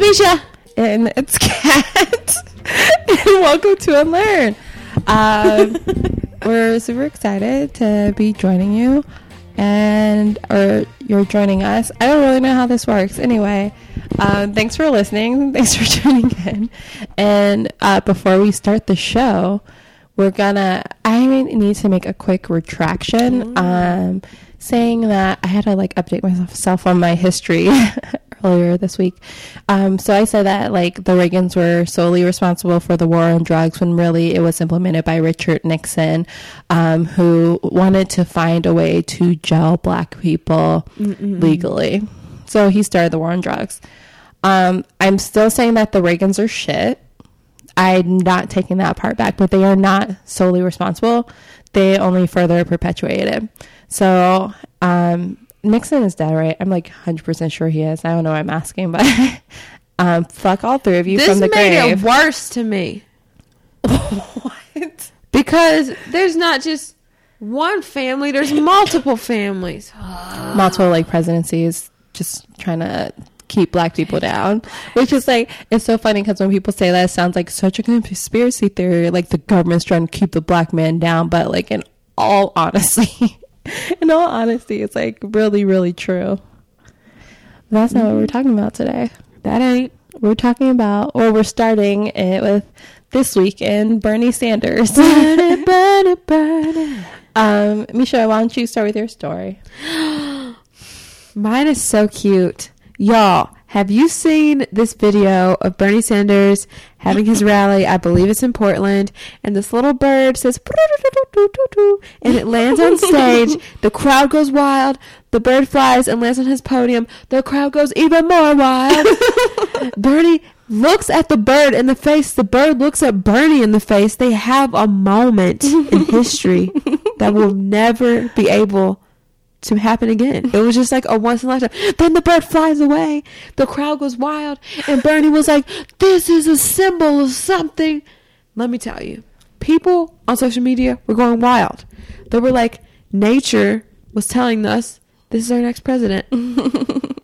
Mesha. And it's Kat. and welcome to Unlearn. Um, we're super excited to be joining you. And, or you're joining us. I don't really know how this works. Anyway, um, thanks for listening. Thanks for tuning in. And uh, before we start the show, we're gonna, I need to make a quick retraction. Um, saying that I had to like update myself on my history earlier this week. Um, so I said that like the Reagans were solely responsible for the war on drugs when really it was implemented by Richard Nixon, um, who wanted to find a way to jail black people Mm-mm. legally. So he started the war on drugs. Um, I'm still saying that the Reagans are shit. I'm not taking that part back, but they are not solely responsible. They only further perpetuated it. So um, Nixon is dead, right? I'm like 100% sure he is. I don't know why I'm asking, but um, fuck all three of you this from the grave. This made it worse to me. what? Because there's not just one family, there's multiple families. Multiple like presidencies just trying to keep black people down. Which is like, it's so funny because when people say that, it sounds like such a conspiracy theory. Like the government's trying to keep the black man down. But like in all honesty, in all honesty, it's like really, really true. That's not mm-hmm. what we're talking about today. That ain't. We're talking about, or we're starting it with this week in Bernie Sanders. Bernie, Bernie, Bernie. Um, Mesha, why don't you start with your story? Mine is so cute. Y'all, have you seen this video of Bernie Sanders having his rally? I believe it's in Portland. And this little bird says, and it lands on stage. The crowd goes wild. The bird flies and lands on his podium. The crowd goes even more wild. Bernie looks at the bird in the face. The bird looks at Bernie in the face. They have a moment in history that will never be able to happen again. It was just like a once in a lifetime. Then the bird flies away. The crowd goes wild. And Bernie was like, This is a symbol of something. Let me tell you, people on social media were going wild. They were like, Nature was telling us this is our next president.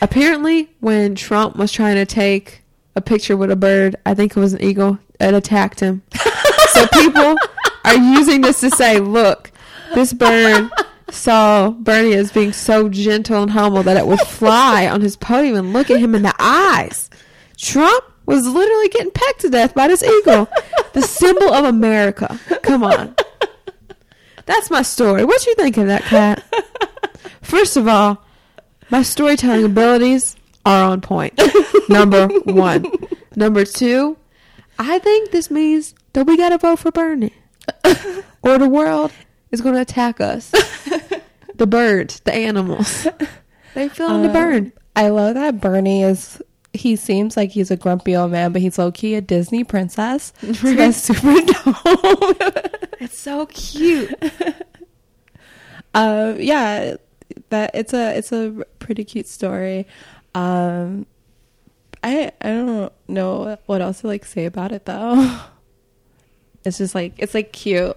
Apparently, when Trump was trying to take a picture with a bird, I think it was an eagle, it attacked him. so people are using this to say, Look, this bird saw Bernie as being so gentle and humble that it would fly on his podium and look at him in the eyes. Trump was literally getting pecked to death by this eagle, the symbol of America. Come on. That's my story. What you think of that, Kat? First of all, my storytelling abilities are on point. Number one. Number two, I think this means that we got to vote for Bernie. or the world is going to attack us. The birds, the animals. They feel um, the burn. I love that Bernie is. He seems like he's a grumpy old man, but he's low key a Disney princess. So that's super dope. it's so cute. Um, yeah, that it's a it's a pretty cute story. Um, I I don't know what else to like say about it though. It's just like it's like cute.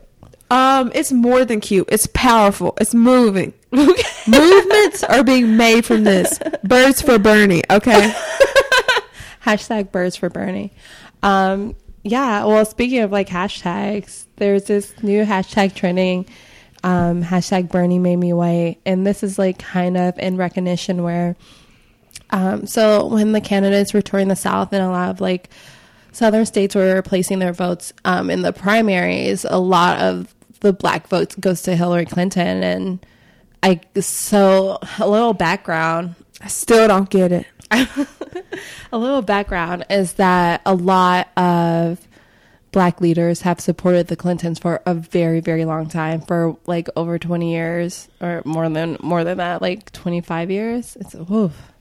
Um, it's more than cute. It's powerful. It's moving. Movements are being made from this. Birds for Bernie. Okay. Hashtag birds for Bernie. Um, yeah. Well, speaking of like hashtags, there's this new hashtag trending. Um, hashtag Bernie made me white, and this is like kind of in recognition where. Um, so when the candidates were touring the South and a lot of like southern states were placing their votes um, in the primaries, a lot of the black vote goes to Hillary Clinton and I so a little background. I still don't get it. a little background is that a lot of black leaders have supported the Clintons for a very very long time for like over 20 years or more than more than that like 25 years. It's oof.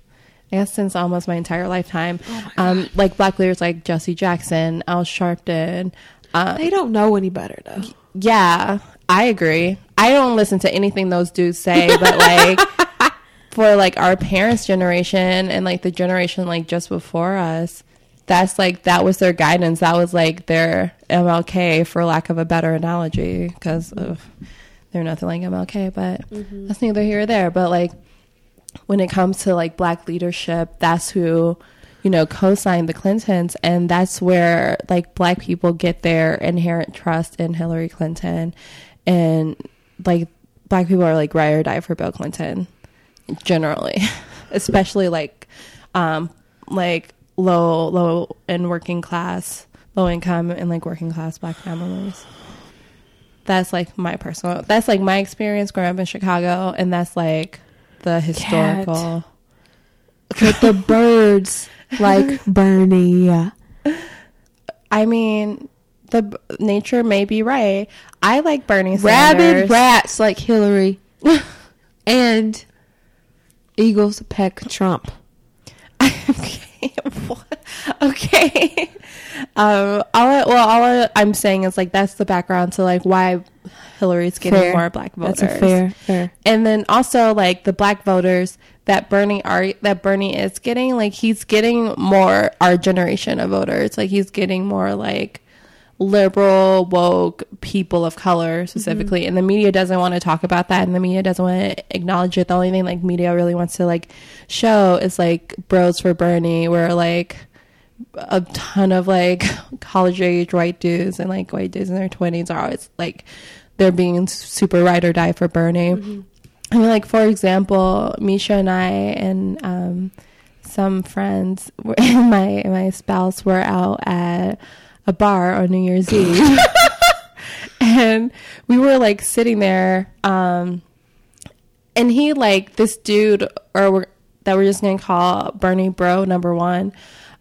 I guess since almost my entire lifetime. Oh my um, like black leaders like Jesse Jackson, Al Sharpton. Um, they don't know any better though. Yeah, I agree. I don't listen to anything those dudes say, but like for like our parents' generation and like the generation like just before us, that's like that was their guidance. That was like their MLK, for lack of a better analogy, because they're nothing like MLK. But mm-hmm. that's neither here or there. But like when it comes to like black leadership, that's who you know, co-signed the Clintons, and that's where like black people get their inherent trust in Hillary Clinton, and like black people are like ride or die for Bill Clinton, generally, especially like, um, like low low and working class, low income and like working class black families. That's like my personal. That's like my experience growing up in Chicago, and that's like the historical. But the birds like Bernie. I mean, the b- nature may be right. I like Bernie Sanders. Rabid rats like Hillary. and eagles peck Trump. okay. What? okay. Um. All I, well, all I, I'm saying is like that's the background to like why Hillary's getting Fair. more black voters. That's fair, fair. and then also like the black voters that Bernie are that Bernie is getting, like he's getting more our generation of voters. Like he's getting more like liberal, woke people of color specifically. Mm-hmm. And the media doesn't want to talk about that and the media doesn't want to acknowledge it. The only thing like media really wants to like show is like bros for Bernie where like a ton of like college age white dudes and like white dudes in their twenties are always like they're being super ride or die for Bernie. I mean, like for example, Mesha and I and um, some friends, were, my my spouse were out at a bar on New Year's Eve, and we were like sitting there, um, and he like this dude, or we're, that we're just gonna call Bernie Bro number one.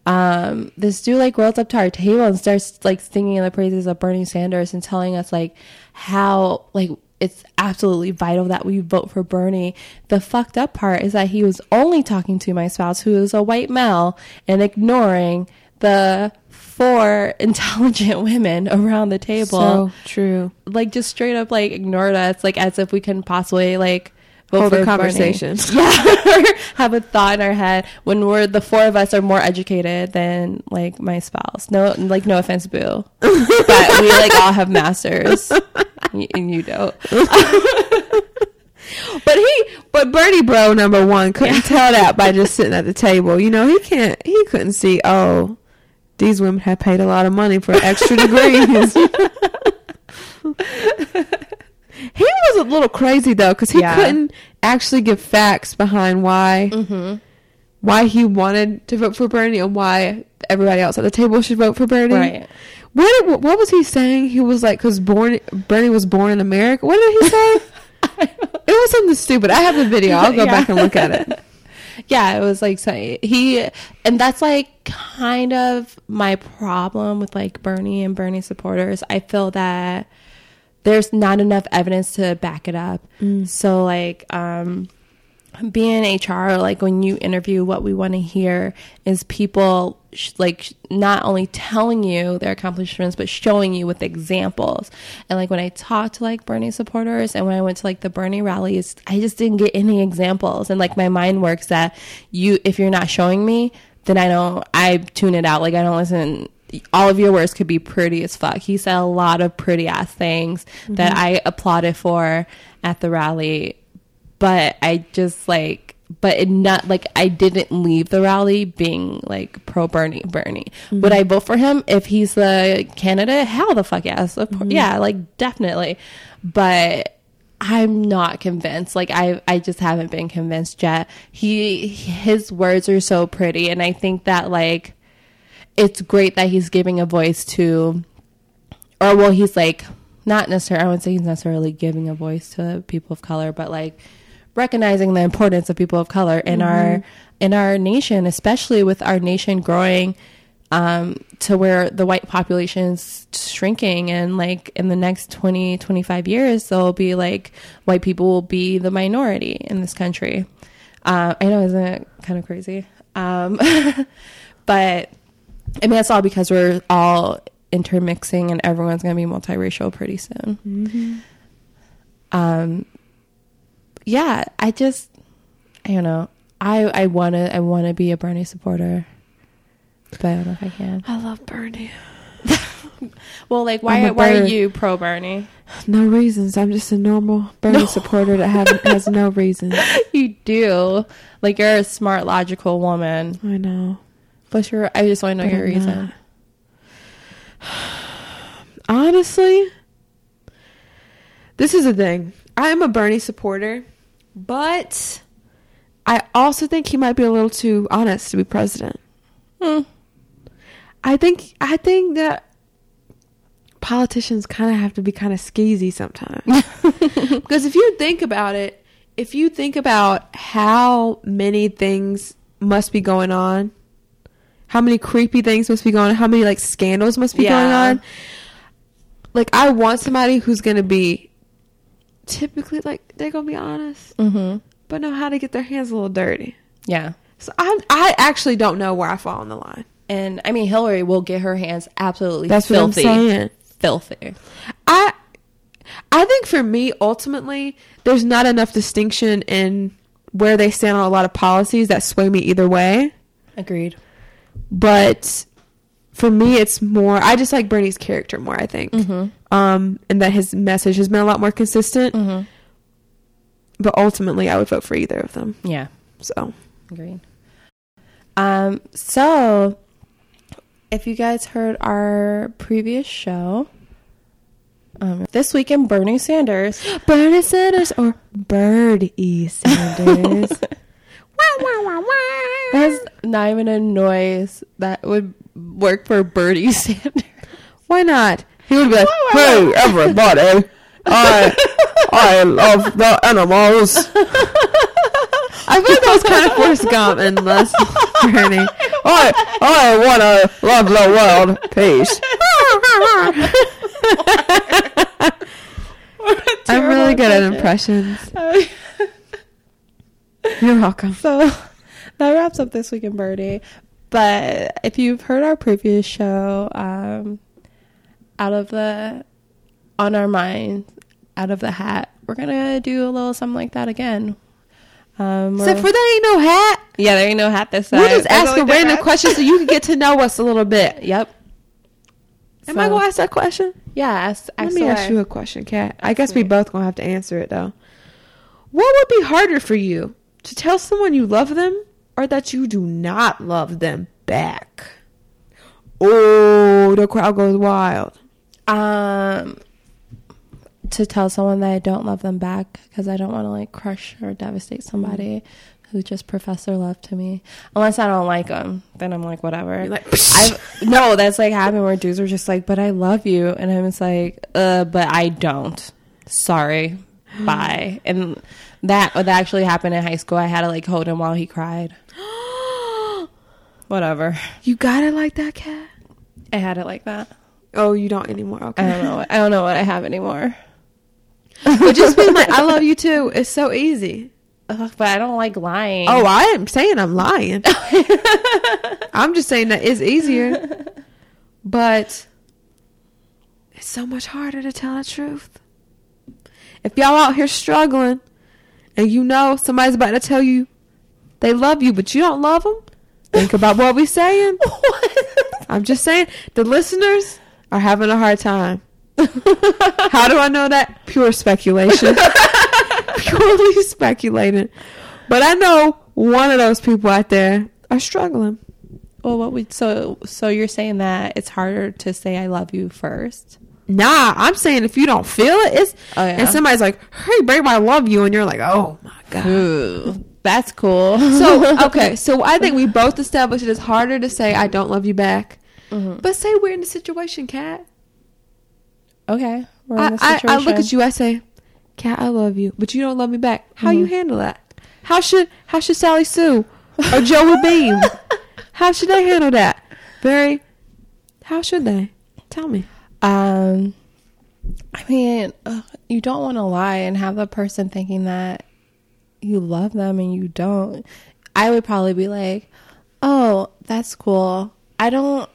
Um, this dude like rolls up to our table and starts like singing the praises of Bernie Sanders and telling us like how like it's absolutely vital that we vote for Bernie. The fucked up part is that he was only talking to my spouse, who is a white male, and ignoring the four intelligent women around the table. So true. like just straight up like ignored us, like as if we couldn't possibly like Hold for a conversation. Yeah, have a thought in our head when we're the four of us are more educated than like my spouse. No, like no offense, boo, but we like all have masters, and and you don't. But he, but Bernie Bro number one couldn't tell that by just sitting at the table. You know, he can't, he couldn't see, oh, these women have paid a lot of money for extra degrees. He was a little crazy though, because he Yeah. couldn't actually give facts behind why, Mm-hmm. why he wanted to vote for Bernie and why everybody else at the table should vote for Bernie. Right. What did- what was he saying? He was like, because born Bernie was born in America. What did he say? it was something stupid. I have the video. I'll go Yeah. back and look at it. yeah, it was like so he, and that's like kind of my problem with like Bernie and Bernie supporters. I feel that there's not enough evidence to back it up. So like, um, being in HR, like when you interview, what we want to hear is people sh- like sh- not only telling you their accomplishments, but showing you with examples. And like when I talked to like Bernie supporters and when I went to like the Bernie rallies, I just didn't get any examples. And like my mind works that you, if you're not showing me, then I don't, I tune it out. Like I don't listen. All of your words could be pretty as fuck. He said a lot of pretty ass things that mm-hmm. I applauded for at the rally but I just like, but it not like I didn't leave the rally being like pro Bernie. Bernie mm-hmm. would I vote for him if he's the candidate? Hell, the fuck yes, of course. Mm-hmm. yeah, like definitely. But I'm not convinced. Like I, I just haven't been convinced yet. He, his words are so pretty, and I think that like, it's great that he's giving a voice to or well he's like not necessarily i wouldn't say he's necessarily giving a voice to people of color but like recognizing the importance of people of color in our in our nation especially with our nation growing um, to where the white population is shrinking and like in the next 20 25 years there'll be like white people will be the minority in this country. Uh, i know isn't it kind of crazy? Um, but I mean, that's all because we're all intermixing and everyone's going to be multiracial pretty soon. Um, yeah, I just, I don't know. I, I want to, I want to be a Bernie supporter, but I don't know if I can. I love Bernie. Well, like, why, why are you pro Bernie? No reasons. I'm just a normal Bernie supporter that have, has no reasons. you do. Like, you're a smart, logical woman. I know. What's your? I just want to know But your reason. Honestly, this is the thing. I am a Bernie supporter, but I also think he might be a little too honest to be president. Hmm. I think I think that politicians kind of have to be kind of skeezy sometimes. because if you think about it, if you think about how many things must be going on, how many creepy things must be going on, how many like scandals must be going on. Like I want somebody who's going to be typically like they're going to be honest, Mm-hmm. but know how to get their hands a little dirty. Yeah. So I I actually don't know where I fall on the line. And I mean, Hillary will get her hands absolutely That's filthy. what I'm saying. Filthy. I I think for me ultimately there's not enough distinction in where they stand on a lot of policies that sway me either way. Agreed. But for me it's more I just like Bernie's character more, I think. Mm-hmm. Um and that his message has been a lot more consistent. Mm-hmm. But ultimately I would vote for either of them. Yeah. So Agreed. Um. So, if you guys heard our previous show, um, this week in Bernie Sanders, Bernie Sanders or Birdie Sanders. that's not even a noise that would work for Bernie Sanders. Why not? He would be like, Wah, wah, "Hey, everybody! I I love the animals." I feel like that was kind of Forrest Gump and less Bernie. I I want to love the world. Peace. I'm really good at impressions. You're welcome. So that wraps up this week in Birdie. But if you've heard our previous show, um, out of the on our minds, out of the hat, we're gonna do a little something like that again. Um, Except for there ain't no hat. yeah, there ain't no hat this time. We'll just There's ask random questions so you can get to know us a little bit. Yep. Am I gonna ask that question? Yeah. Ask, Let me ask you a question, Kat. I Ask guess we both gonna have to answer it though. What would be harder for you to tell someone you love them or that you do not love them back? Oh, the crowd goes wild. Um, to tell someone that I don't love them back because I don't want to like crush or devastate somebody who just professed their love to me. Unless I don't like them, then I'm like whatever. You're like, I've no, that's like happened where dudes are just like, but I love you, and I'm just like, uh, but I don't. Sorry, bye. And that that actually happened in high school. I had to like hold him while he cried. Whatever. you got it like that, Kat. I had it like that. Oh, you don't anymore. Okay. I don't know. What, I don't know what I have anymore. but just being like, I love you too, it's so easy. Ugh, but I don't like lying. Oh, I am saying I'm lying. I'm just saying that it's easier. But it's so much harder to tell the truth. If y'all out here struggling and you know somebody's about to tell you they love you, but you don't love them, think about what we're saying. I'm just saying the listeners are having a hard time. How do I know that? Pure speculation. Purely speculating. But I know one of those people out there are struggling. well, what would so so you're saying that it's harder to say I love you first? Nah, I'm saying if you don't feel it, it's Oh, yeah. and somebody's like, "Hey, babe, I love you," and you're like, "Oh my god." Ooh, that's cool. So okay, so I think we both established it is harder to say I don't love you back, Mhm. but say we're in a situation, Kat. okay, we're in I, a I, situation. I look at you, I say, Kat, I love you, but you don't love me back. How you Mhm. handle that? How should how should Sally Sue or Joey Beam? How should they handle that? Very. How should they? Tell me. Um, I mean, ugh, you don't want to lie and have the person thinking that you love them and you don't. I would probably be like, "Oh, that's cool. I don't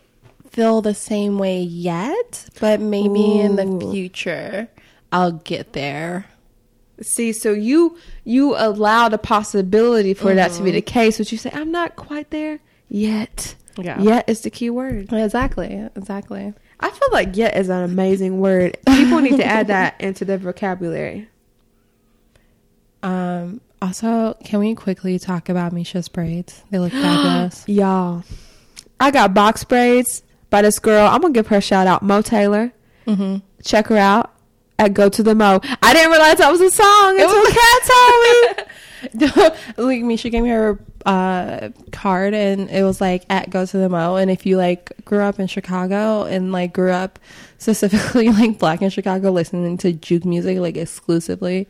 feel the same way yet, but maybe in the future I'll get there." See, so you you allow the possibility for that to be the case, but you say, I'm not quite there yet. Yeah. Yet is the key word. Exactly. Exactly. I feel like yet is an amazing word. People need to add that into their vocabulary. Um. Also, can we quickly talk about Mesha's braids? They look fabulous. Y'all, I got box braids by this girl. I'm gonna give her a shout out, Mo Taylor. Mm-hmm. Check her out at Go to the Mo. I didn't realize that was a song until Kat told me. like me, she gave me her uh, card, and it was like at go to the mo. And if you like grew up in Chicago and like grew up specifically like black in Chicago, listening to juke music like exclusively,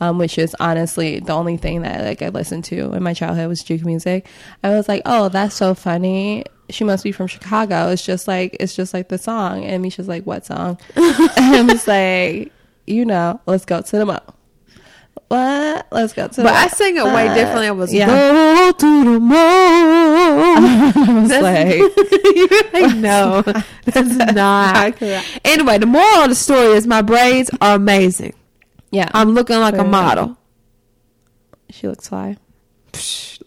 um, which is honestly the only thing that like I listened to in my childhood was juke music. I was like, oh, that's so funny. She must be from Chicago. It's just like it's just like the song, and Mesha's like, what song? and I'm just like, you know, let's go to the mo what? Let's go to But I sing it way differently. I was Yeah. go to the mo. I was like, You're like, no, that's not. Exactly. Anyway, the moral of the story is my braids are amazing. yeah. I'm looking like a Very model. she looks fly.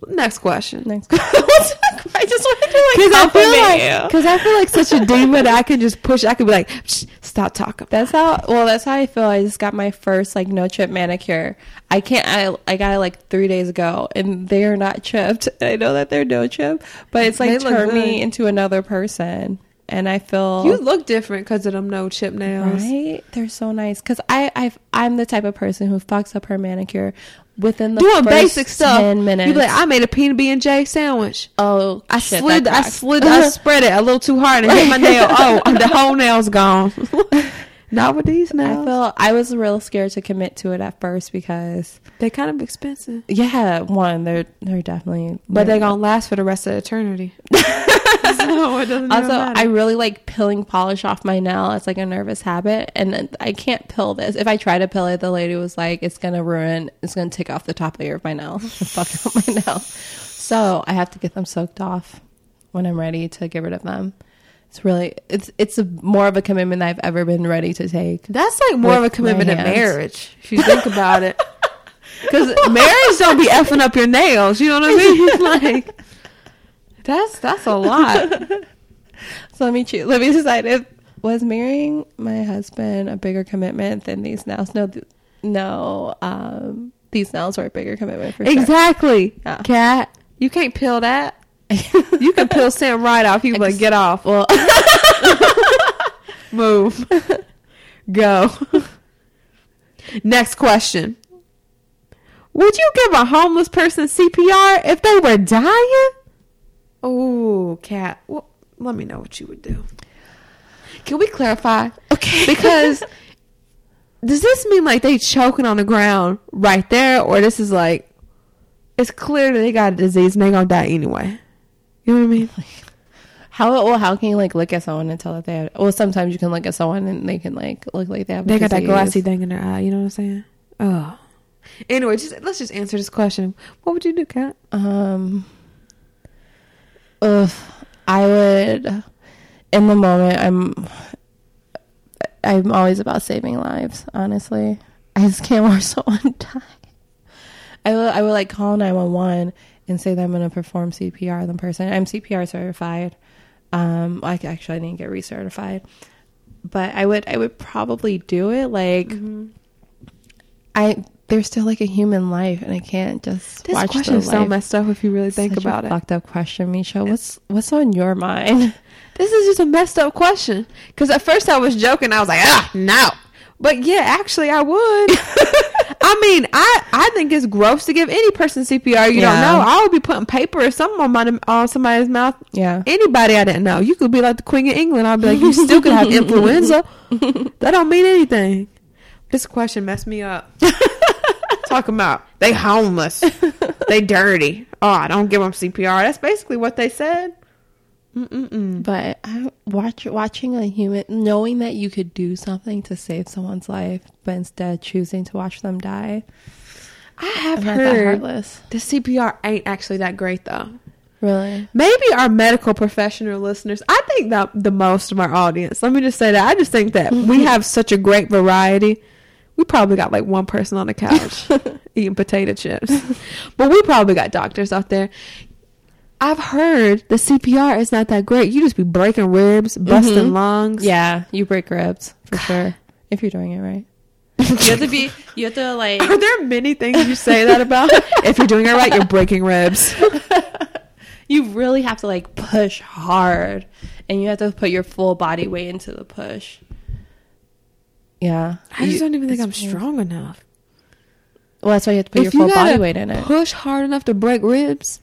Next question. Next. Question. I just wanted to like Because I feel like, because I feel like such a demon that I can just push. I could be like, stop talking. That's how. Well, that's how I feel. I just got my first like no chip manicure. I can't. I I got it like three days ago, and they are not chipped. I know that they're no chip, but it's like They turned me into another person, and I feel You look different because of them no chip nails. right. They're so nice because I I I'm the type of person who fucks up her manicure within the Doing basic stuff. ten minutes. You be like, I made a peanut B and J sandwich. oh, I shit, slid, I slid, I spread it a little too hard and hit my nail. Oh, the whole nail's gone. Not with these nails. I feel I was real scared to commit to it at first because They're kind of expensive, yeah, one they're they're definitely but they're gonna last for the rest of eternity. so it doesn't Also, matter. I really like pilling polish off my nail. It's like a nervous habit, and I can't pill this. If I try to pill it, the lady was like, "It's gonna ruin. It's gonna take off the top layer of my nail, fuck up my nail." So I have to get them soaked off when I'm ready to get rid of them. It's really it's it's a, more of a commitment I've ever been ready to take. That's like more of a commitment in marriage, if you think about it. Because marriage don't be effing up your nails. You know what I mean? like that's that's a lot. So let me choose. Let me decide if was marrying my husband a bigger commitment than these nails. No, th- no. Um, these nails were a bigger commitment for sure. Exactly, Yeah. Kat. You can't peel that. You can peel Sam right off. You can like get off. Well, Move. Go. Next question. Would you give a homeless person CPR if they were dying? Oh, Kat. Well, let me know what you would do. Can we clarify? okay. Because does this mean like they choking on the ground right there, or this is like it's clear that they got a disease and they gonna die anyway? You know what I mean? how well how can you like look at someone and tell that they have? Well, sometimes you can look at someone and they can like look like they have. a They got that glassy thing in their eye. You know what I'm saying? Oh. Anyway, just let's just answer this question. What would you do, Kat? Um. Ugh, I would. In the moment, I'm. I'm always about saving lives. Honestly, I just can't watch someone die. I will. I would like call nine one one and say that I'm going to perform CPR on the person. I'm CPR certified. Um, I actually I didn't get recertified, but I would. I would probably do it. Like, Mm-hmm. I there's still like a human life, and I can't just This watch question is so messed up if you really think such about a it. Fucked up question, Mesha. What's what's on your mind? This is just a messed up question. Because at first I was joking. I was like, ah, no. But yeah, actually, I would. I mean, I, I think it's gross to give any person CPR you don't know. I would be putting paper or something on, my, on somebody's mouth. Yeah. Anybody I didn't know. You could be like the Queen of England. I'd be like, you still could have influenza. That don't mean anything. This question messed me up. Talking about they homeless, they dirty. Oh, I don't give them CPR. That's basically what they said. Mm-mm-mm. But I watch watching a human, knowing that you could do something to save someone's life, but instead choosing to watch them die. I have I'm not that heard heartless. the CPR ain't actually that great though. Really? Maybe our medical professional listeners. I think that the most of our audience. Let me just say that. I just think that we have such a great variety. We probably got like one person on the couch eating potato chips. but we probably got doctors out there. I've heard the CPR is not that great. You just be breaking ribs, busting Mhm. lungs. Yeah, you break ribs for sure if you're doing it right. you have to be. You have to like. Are there many things you say that about? if you're doing it right, you're breaking ribs. you really have to like push hard and you have to put your full body weight into the push. Yeah. I just You- don't even think I'm pain- strong enough. Well, that's why you have to put If your full body weight in it. Push hard enough to break ribs.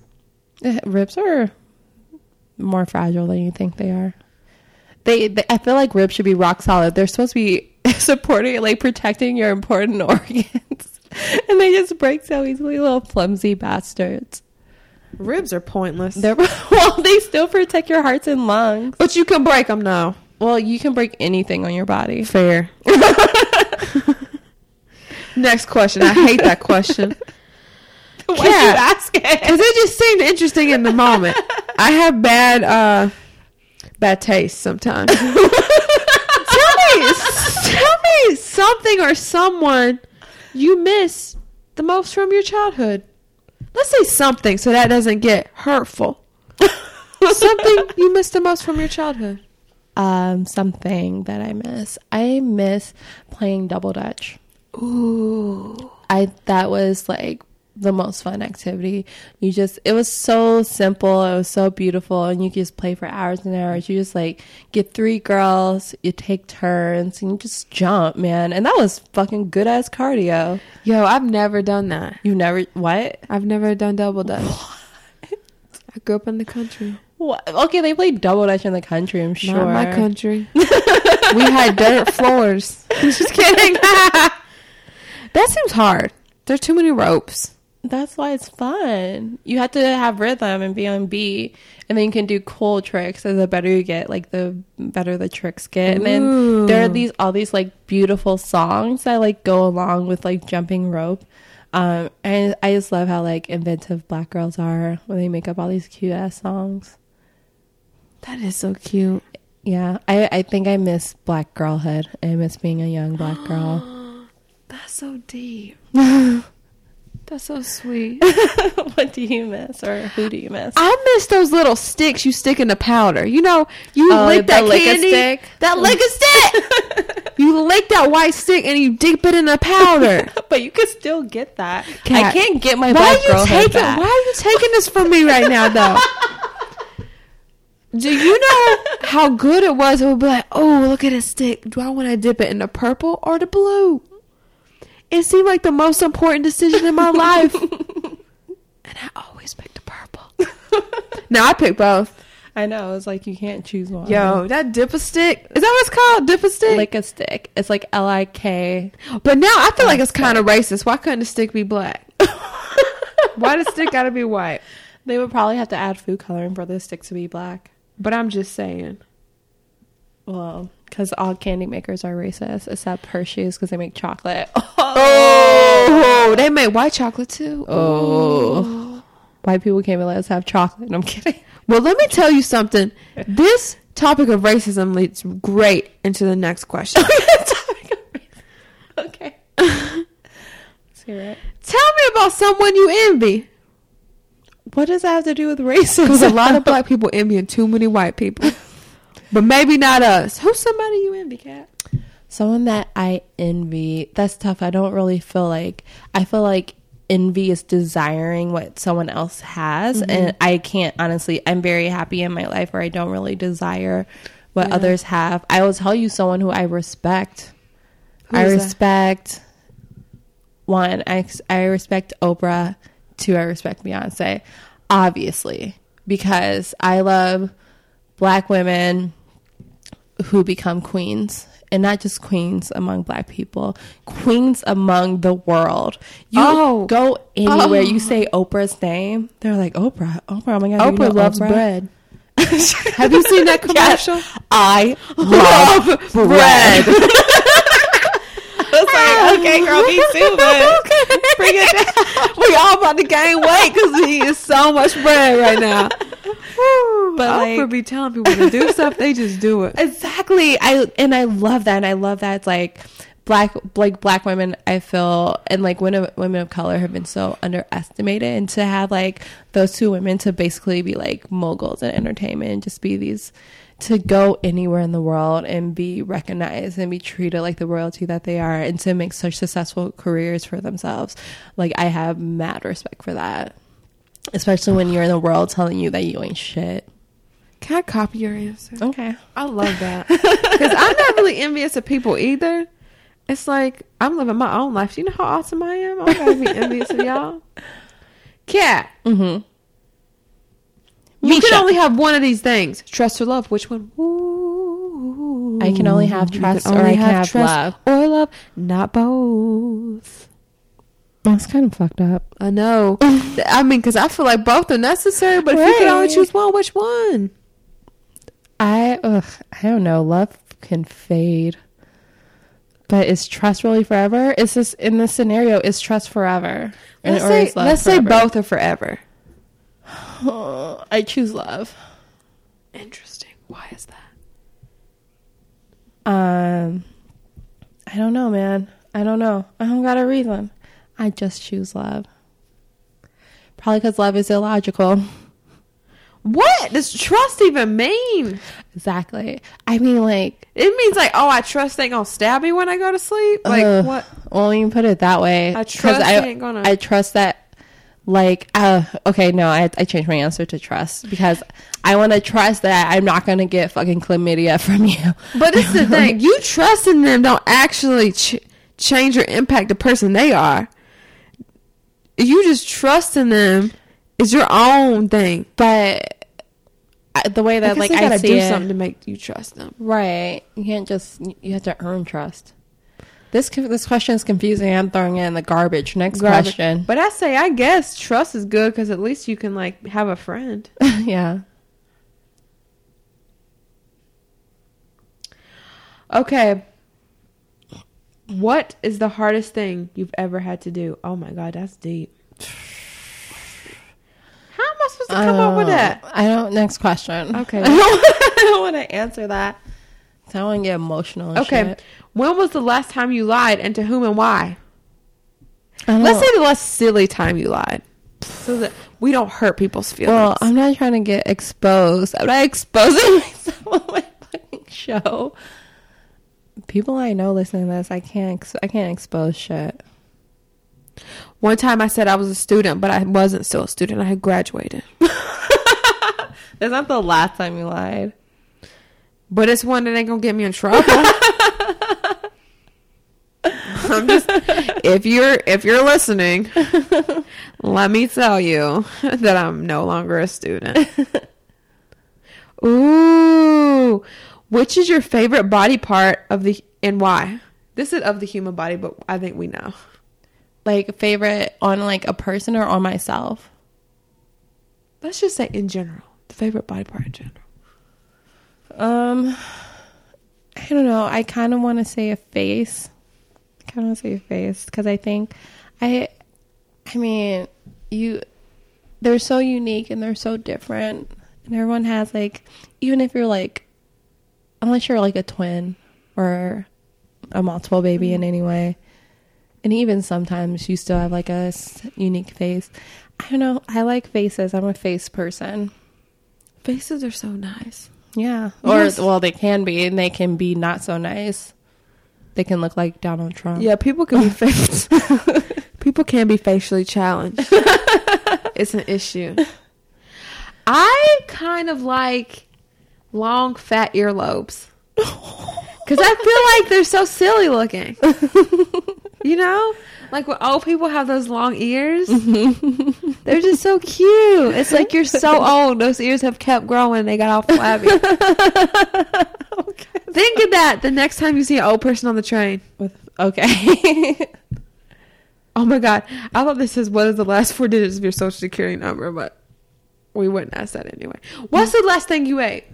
Eh, Ribs are more fragile than you think they are. They, they, I feel like ribs should be rock solid. They're supposed to be supporting, like protecting your important organs, and they just break so easily. Little flimsy bastards. Ribs are pointless. They're well, they still protect your hearts and lungs. but you can break them now. Well, you can break anything on your body. Fair. Next question. I hate that question. Why Kat. you ask it? Because it just seemed interesting in the moment. I have bad uh bad taste sometimes. tell me tell me something or someone you miss the most from your childhood. Let's say something so that doesn't get hurtful. something you miss the most from your childhood. Um, something that I miss. I miss playing double dutch. Ooh. I that was like the most fun activity. You just it was so simple, it was so beautiful, and you could just play for hours and hours. You just like get three girls, you take turns, and you just jump, man. And that was fucking good ass cardio. Yo, I've never done that. You never what? I've never done double dutch. I grew up in the country. What? Okay, they play double dutch in the country. I'm sure. Not my country. we had dirt floors. I'm Just kidding. that seems hard. There's too many ropes. That's why it's fun. You have to have rhythm and be on beat, and then you can do cool tricks. And the better you get, like the better the tricks get. And then there are these all these like beautiful songs that like go along with like jumping rope. Um, and I just love how like inventive black girls are when they make up all these cute ass songs. That is so cute. Yeah, I I think I miss black girlhood. I miss being a young black girl. That's so deep. That's so sweet. what do you miss, or who do you miss? I miss those little sticks you stick in the powder. You know, you Oh, lick that candy. stick? That lick stick. you lick that white stick and you dip it in the powder. but you can still get that. I can't get my why black are you girlhood taking? back. Why are you taking this from me right now, though? Do you know how good it was? It would be like, oh, look at a stick. Do I want to dip it in the purple or the blue? It seemed like the most important decision in my life, and I always picked the purple. now I pick both. I know. It's like you can't choose one. Yo, that dip a stick is that what it's called? Dip a stick. lick a stick. It's like L I K. but now I feel like it's kind of racist. Why couldn't the stick be black? Why the stick got to be white? They would probably have to add food coloring for the stick to be black. But I'm just saying. Well, because all candy makers are racist, except Hershey's because they make chocolate. Oh, they make white chocolate too. Oh. oh. White people can't even let us have chocolate. I'm kidding. Well, let me tell you something. This topic of racism leads great into the next question. okay. Let's hear it. tell me about someone you envy. What does that have to do with racism? Because a lot of black people envying too many white people. But maybe not us. Who's somebody you envy, Kat? Someone that I envy. That's tough. I don't really feel like I feel like envy is desiring what someone else has mm-hmm. and I can't honestly I'm very happy in my life where I don't really desire what Yeah. others have. I will tell you someone who I respect. Who I is that? respect one, I I respect Oprah, two I respect Beyonce. Obviously, because I love black women who become queens and not just queens among black people queens among the world you Oh. go anywhere Oh. you say oprah's name they're like oprah oprah oh my god do you Oprah know loves Oprah?" bread. Have you seen that commercial? Yes. i love bread I was like, okay, girl, me too, but bring it down. we all about to gain weight because we eat so much bread right now. But, But like- Oprah be telling people to do stuff, they just do it. Exactly. I and I love that, and I love that it's like black like black women. I feel and like women women of color have been so underestimated, and to have like those two women to basically be like moguls in entertainment and just be these to go anywhere in the world and be recognized and be treated like the royalty that they are, and to make such successful careers for themselves. Like I have mad respect for that. especially when you're in the world telling you that you ain't shit. Can I copy your answer? Okay. I love that because I'm not really envious of people either. It's like I'm living my own life. You know how awesome I am. I'm not be envious of y'all. Kat, Mm-hmm. You Mesha. can only have one of these things: trust or love. Which one? Ooh. I can only have trust can or only I can have love. or love, not both. That's kind of fucked up. I know. I mean, because I feel like both are necessary, but if you can only choose one, which one? I ugh, I don't know. Love can fade. But is trust really forever? Is this in this scenario? Is trust forever? Let's or say, is love let's say both are forever. I choose love. Interesting. Why is that? Um, I don't know, man. I don't know. I don't got a reason. I just choose love. Probably because love is illogical. What does trust even mean? Exactly. I mean, like, It means like, oh, I trust they ain't gonna stab me when I go to sleep. Like ugh. what? Well, you can put it that way. I trust I, ain't gonna- I trust that. Like, uh, okay, no, I, I changed my answer to trust because I want to trust that I'm not going to get fucking chlamydia from you. But it's the thing. You trusting them don't actually ch- change or impact the person they are. You just trusting them is your own thing. But the way that, Because like, I gotta see do it, something to make you trust them. right? You can't just you have to earn trust. This this question is confusing. I'm throwing it in the garbage. Next Garbage. question. But I say, I guess trust is good because at least you can like have a friend. yeah. Okay. What is the hardest thing you've ever had to do? Oh my god, that's deep. How am I supposed to come up with Uh, that? I don't. Next question. Okay. I don't, I don't want to answer that. So I don't want to get emotional. and Okay. shit. When was the last time you lied and to whom and why? Let's say the last silly time you lied. So that we don't hurt people's feelings. Well, I'm not trying to get exposed. I'm not exposing myself on my fucking show. People I know listening to this, I can't. Ex- I can't expose shit. One time I said I was a student, but I wasn't still a student. I had graduated. That's not the last time you lied. But it's one that ain't gonna get me in trouble. I'm just if you're if you're listening, let me tell you that I'm no longer a student. Ooh, which is your favorite body part of the and why? This is of the human body, but I think we know. Like favorite on like a person or on myself. Let's just say in general, the favorite body part in general. Um, I don't know. I kind of want to say a face. I kind of want to say a face because I think I, I mean, you, they're so unique and they're so different, and everyone has like, even if you're like, unless you're like a twin or a multiple baby in any way, and even sometimes you still have like a unique face. I don't know. I like faces. I'm a face person. Faces are so nice. Yeah. Or Yes. well, they can be, and they can be not so nice. They can look like Donald Trump. Yeah, people can be face. people can be facially challenged. it's an issue. I kind of like long, fat earlobes because I feel like they're so silly looking. You know, like when old people have those long ears, they're just so cute. It's like you're so old; those ears have kept growing. They got all flabby. okay. Think of that the next time you see an old person on the train. With okay. Oh my god. I thought this says what is the last four digits of your social security number, but we wouldn't ask that anyway. What's the last thing you ate?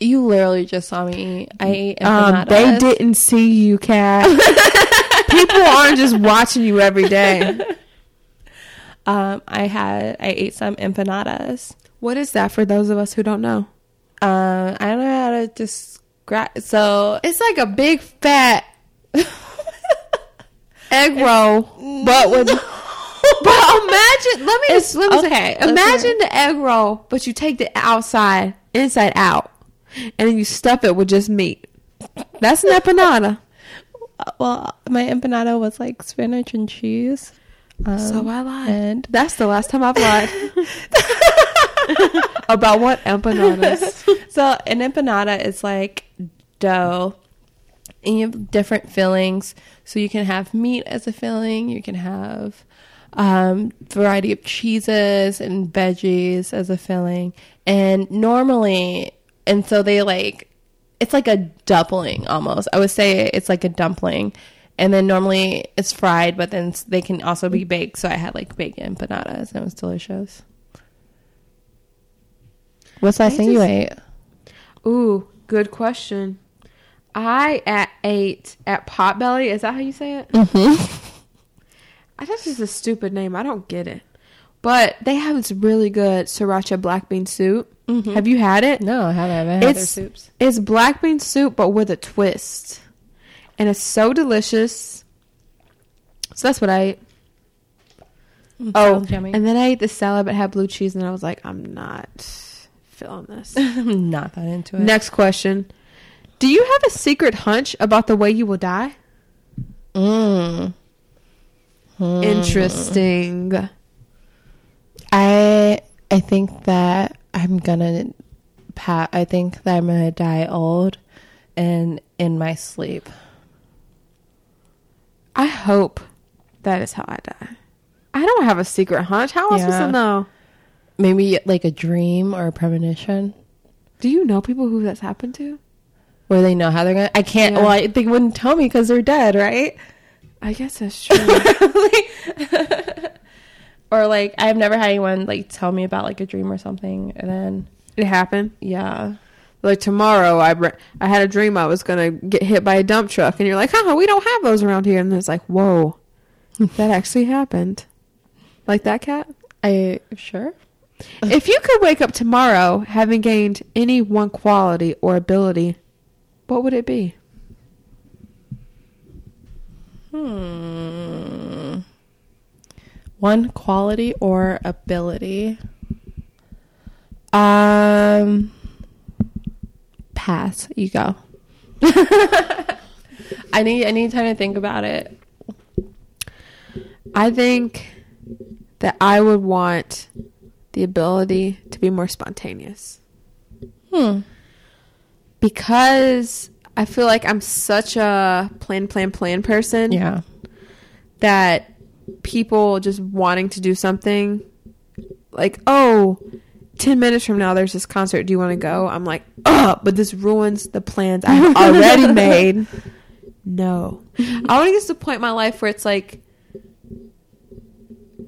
you literally just saw me eat. I ate Um, they didn't see you, Kat. People aren't just watching you every day. Um, I had I ate some empanadas. What is that for those of us who don't know? Um, I don't know how to describe. So It's like a big fat egg roll, but with. But imagine, let me let me okay, say, imagine the egg roll, but you take the outside, inside out, and then you stuff it with just meat. That's an empanada. Well, my empanada was like spinach and cheese. Um, so I lied. and That's the last time I've lied. About what empanadas? so an empanada is like dough, and you have different fillings. So you can have meat as a filling. You can have um, variety of cheeses and veggies as a filling. And normally, and so they like it's like a dumpling almost. I would say it's like a dumpling. And then normally it's fried, but then they can also be baked. So I had like bacon empanadas, and it was delicious. What's the last I thing you ate? Ooh, good question. I at ate at Potbelly. Is that how you say it? Mm-hmm. I think this is a stupid name. I don't get it. But they have this really good sriracha black bean soup. Mhm. Have you had it? No, I haven't. I haven't had their It's- soups. It's black bean soup, but with a twist. And it's so delicious. So that's what I ate. Oh, Sounds yummy. and then I ate the salad, but had blue cheese, and I was like, I'm not feeling this. I'm not that into it. Next question. Do you have a secret hunch about the way you will die? Mm. Hmm. Interesting. I I think that I'm gonna pa- I think that I'm gonna die old and in my sleep. I hope that is how I die. I don't have a secret hunch. How am I supposed Yeah. to know? Maybe like a dream or a premonition Do you know people who that's happened to? where they know how they're gonna. I can't. Yeah. Well, I, they wouldn't tell me because they're dead, right? I guess that's true. Like- or like I've never had anyone like tell me about like a dream or something, and then it happened. yeah, Like tomorrow, I re- I had a dream I was gonna get hit by a dump truck, and you're like, "Haha, we don't have those around here." And it's like, "Whoa, that actually happened." Like that cat. I sure. if you could wake up tomorrow having gained any one quality or ability, what would it be? Hmm. One quality or ability. Um. Pass. You go. I need. I need time to think about it. I think that I would want the ability to be more spontaneous Hmm. because I feel like I'm such a plan, plan, plan person Yeah. that people just wanting to do something like, oh, 10 minutes from now there's this concert. Do you want to go? I'm like, oh, but this ruins the plans I've already made. No. I want to get to the point in my life where it's like,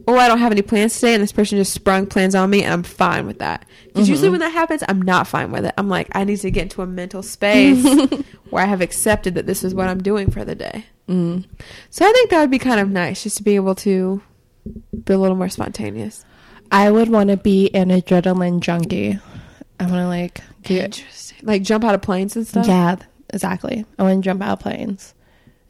oh, I don't have any plans today, and this person just sprung plans on me, and I'm fine with that. Because usually mm-hmm. when that happens, I'm not fine with it. I'm like, I need to get into a mental space where I have accepted that this is what I'm doing for the day. Mm. So I think that would be kind of nice, just to be able to be a little more spontaneous. I would want to be an adrenaline junkie. I want to like get. Interesting. Like jump out of planes and stuff. Yeah, exactly. I want to jump out of planes,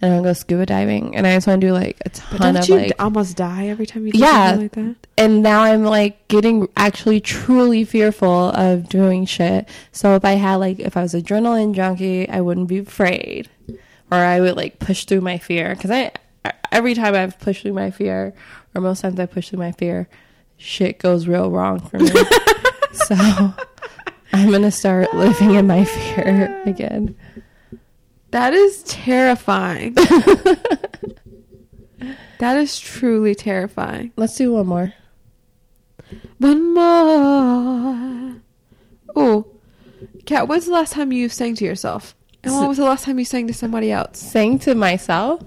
and I want to go scuba diving, and I just want to do like a But ton don't of you like. almost die every time you do Yeah. something like that? and now I'm like getting actually truly fearful of doing shit. So if I had like if I was adrenaline junkie, I wouldn't be afraid, or I would like push through my fear because I every time I've pushed through my fear, or most times I push through my fear, shit goes real wrong for me. so I'm gonna start living in my fear again. That is terrifying. that is truly terrifying. Let's do one more. One more. Oh, Kat, when's the last time you sang to yourself? And when was the last time you sang to somebody else? Sang to myself.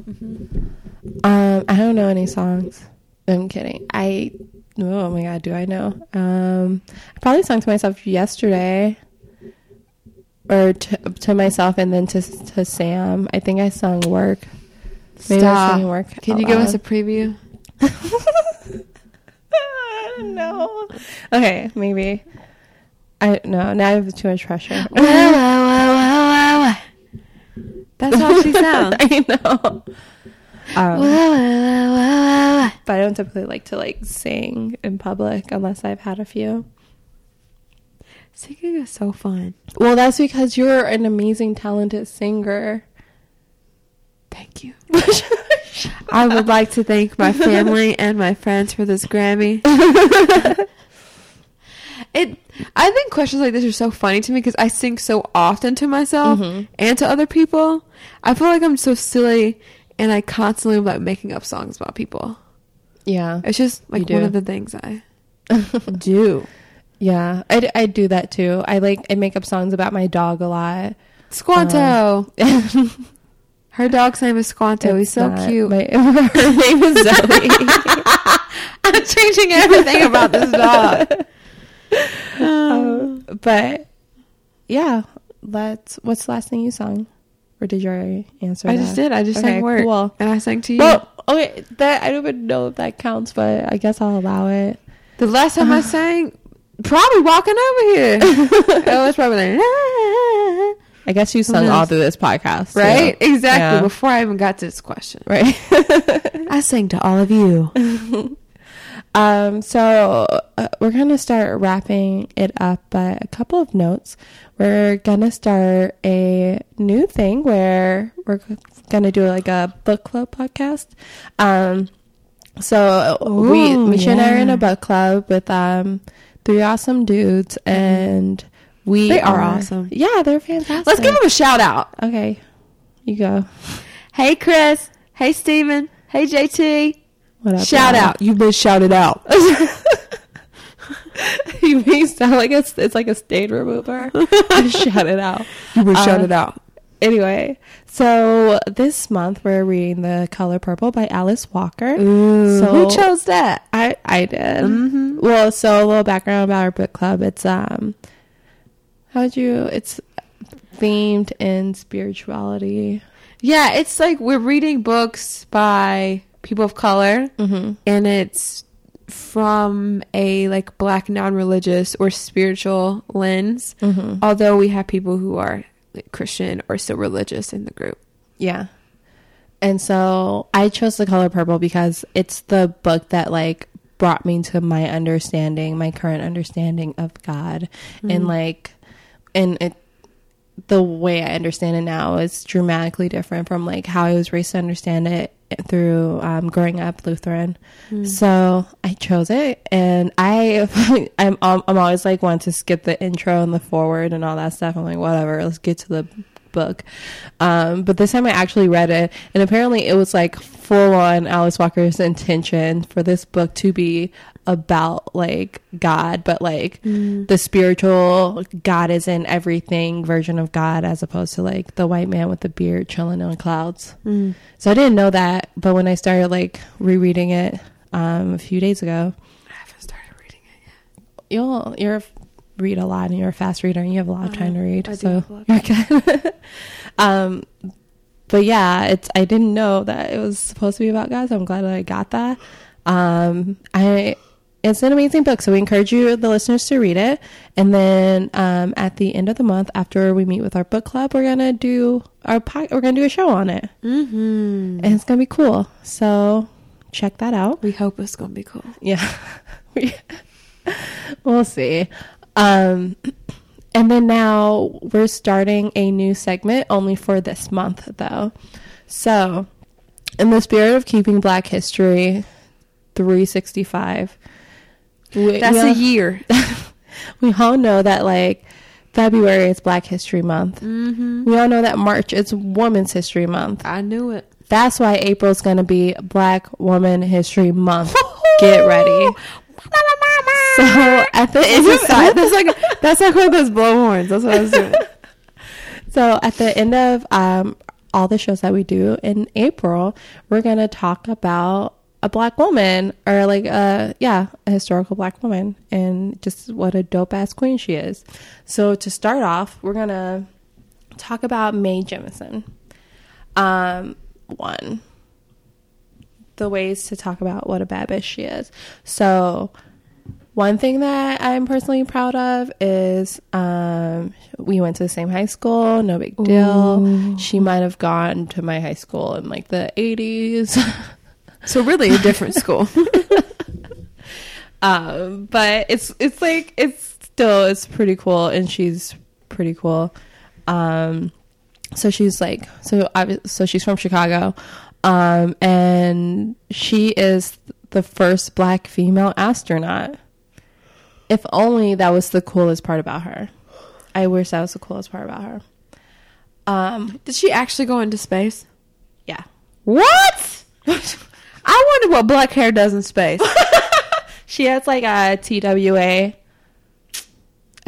Um, I don't know any songs. I'm kidding. I oh my god, do I know? Um, I probably sung to myself yesterday, or to, to myself, and then to to Sam. I think I sung "Work." Maybe I Stop. singing "Work." Can you give us a preview? I don't know. Okay, maybe. I no. Now I have too much pressure. That's how she sounds. I know. Um, but I don't typically like to like sing in public unless I've had a few. Singing is so fun. Well, that's because you're an amazing, talented singer. Thank you. I would like to thank my family and my friends for this Grammy. it I think questions like this are so funny to me because I sing so often to myself Mhm. and to other people. I feel like I'm so silly and I constantly like making up songs about people. Yeah. It's just like one of the things I do. Yeah. I, I do that too. I like, I make up songs about my dog a lot. Squanto. Um, Her dog's name is Squanto. He's so cute. My, her name is Zoe. I'm changing everything about this dog. Um, but yeah, let's. What's the last thing you sung, or did you already answer? I that? just did. I just Okay, sang work. cool. And I sang to you. Well, okay, that I don't even know if that counts, but I guess I'll allow it. the last time I sang, probably walking over here. I was probably like, "Ah." I guess you sung all through this podcast, right? Exactly. Yeah. Before I even got to this question, Right. I sang to all of you. Um, so uh, we're gonna start wrapping it up, but a couple of notes. We're gonna start a new thing where we're gonna do like a book club podcast. Um, so we Ooh, Mesha and I are in a book club with um three awesome dudes, and we They are awesome. Yeah, they're fantastic. Let's give them a shout out. Okay, you go. Hey, Chris. Hey, Steven. Hey, JT. What up, Shout y'all? out. You've been shouted out. you it sound like it's, it's like a stain remover. Shout it out. You've been Uh, shouted out. Anyway, so this month we're reading The Color Purple by Alice Walker. Ooh, so- who chose that? I I did. Mhm. Well, so a little background about our book club. It's um, how would you? It's themed in spirituality. Yeah, it's like we're reading books by people of color, Mm-hmm. and it's from a like black non-religious or spiritual lens. Mm-hmm. Although we have people who are like, Christian or still religious in the group. Yeah. And so I chose The Color Purple because it's the book that like brought me to my understanding, my current understanding of God. And like and it the way I understand it now is dramatically different from like how I was raised to understand it through um, growing up Lutheran. So I chose it, and I I'm I'm always like want to skip the intro and the forward and all that stuff. I'm like whatever, let's get to the book. Um, but this time I actually read it, and apparently it was like full on Alice Walker's intention for this book to be about like God, but like the spiritual God is in everything version of God, as opposed to like the white man with the beard chilling on clouds. So I didn't know that, but when I started like rereading it um, a few days ago, I haven't started reading it yet. you'll you're read a lot and you're a fast reader and you have a lot of time to read, I so have a lot you're good. um, but yeah, it's I didn't know that it was supposed to be about God, so I'm glad that I got that. Um, I it's an amazing book, so we encourage you, the listeners, to read it. And then um, at the end of the month, after we meet with our book club, we're gonna do our po- we're gonna do a show on it, Mm-hmm. and it's gonna be cool. So check that out. We hope it's gonna be cool. Yeah. We- we'll see. Um, and then now we're starting a new segment only for this month, though. So, in the spirit of keeping Black History 365, we, That's we a year. we all know that like February is Black History Month. mm-hmm. We all know that March is Women's History Month. I knew it. That's why April's going to be Black Woman History Month. Get ready. So at the end of that's like that's like one of those blowhorns. That's what I was doing. so at the end of um, all the shows that we do in April, we're gonna talk about a black woman or like a yeah a historical black woman and just what a dope ass queen she is. So to start off, we're gonna talk about Mae Jemison. Um, one the ways to talk about what a bad bitch she is. So one thing that I'm personally proud of is um, we went to the same high school, no big deal. Ooh. She might have gone to my high school in like the 80s. So really a different school. um, but it's it's like it's still it's pretty cool and she's pretty cool. Um, so she's like so I so she's from Chicago. Um, and she is the first black female astronaut. If only that was the coolest part about her. I wish that was the coolest part about her. Um, Did she actually go into space? yeah. What? I wonder what black hair does in space. She has like a TWA.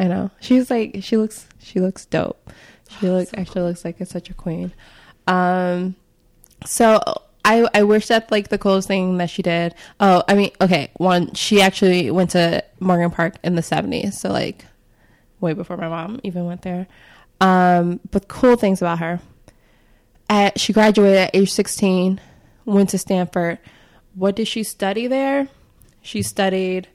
I know. She's like she looks she looks dope. She looks actually looks like it's such a queen. Um so I I wish that like the coolest thing that she did. Oh, I mean, okay, one she actually went to Morgan Park in the 70s, so like way before my mom even went there. Um but cool things about her. At she graduated at age 16, went to Stanford. What did she study there? She studied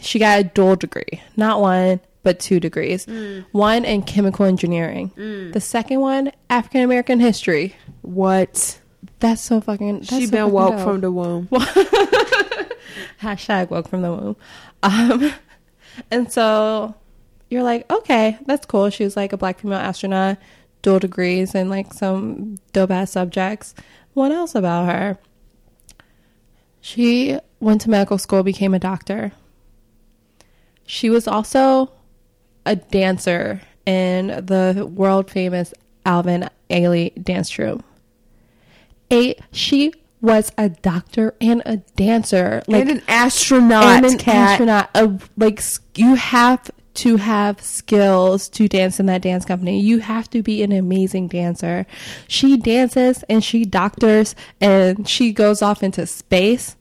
she got a dual degree, not one, but two degrees. One in chemical engineering. The second one, African American history. what? That's so fucking. That's She so been woke from the womb. Hashtag woke from the womb. Um, and so you're like, okay, that's cool. She was like a black female astronaut, dual degrees, and like some dope ass subjects. What else about her? She went to medical school, became a doctor. She was also a dancer in the world famous Alvin Ailey dance troupe. A she was a doctor and a dancer, like and an astronaut, and an cat. astronaut. A, like you have to have skills to dance in that dance company. You have to be an amazing dancer. She dances and she doctors and she goes off into space.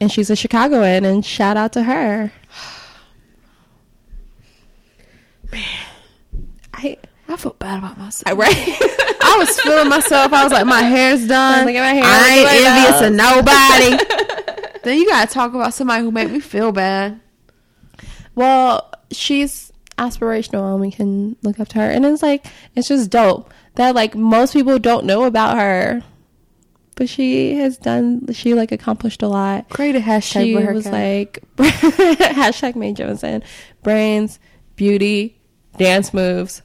And she's a Chicagoan, and shout out to her. Man, I, I feel bad about myself. right? I was feeling myself. I was like, my hair's done. At my hair, I ain't envious of nobody. then you gotta talk about somebody who make me feel bad. Well, she's aspirational and we can look up to her. And it's like, it's just dope that like most people don't know about her. But she has done, she like accomplished a lot. Create a hashtag She with her was cat. like, hashtag Mae Jemison, brains, beauty, dance moves,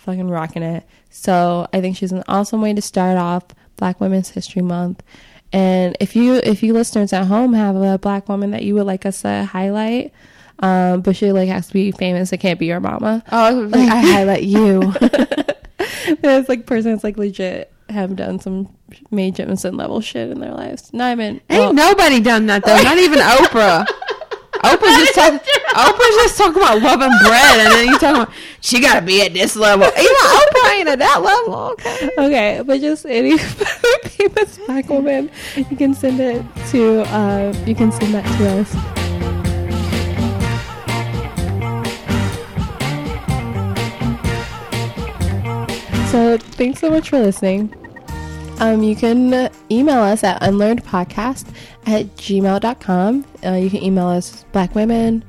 fucking rocking it. So I think she's an awesome way to start off Black Women's History Month. And if you if you listeners at home have a black woman that you would like us to highlight, um, but she like has to be famous, it can't be your mama. Oh, I, like, I highlight you. There's like persons like legit have done some Mae Jemison level shit in their lives. Not even Ain't well, nobody done that though. Not even Oprah. Oprah's just talking. Oprah's just talking about love and bread, and then you talking about she got to be at this level. Even Oprah ain't at that level. Okay. Okay, but just any famous black woman, you can send it to. Uh, you can send that to us. So thanks so much for listening. Um, you can email us at unlearnedpodcast at gmail.com. Uh, you can email us black women.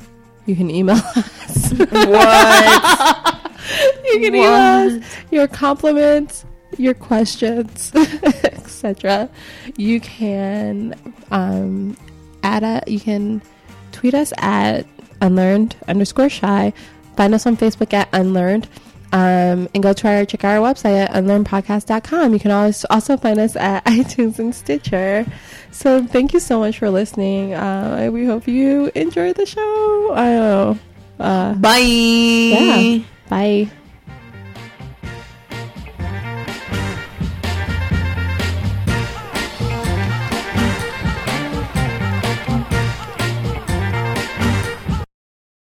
You can email us. What? you can email us your compliments, your questions, etc. You can um, add a, you can tweet us at unlearned underscore shy. Find us on Facebook at unlearned. Um, and go try our check out our website at unlearnedpodcast.com. You can always also find us at iTunes and Stitcher. So thank you so much for listening. Uh, we hope you enjoyed the show. I don't know. Uh, Bye. yeah. Bye.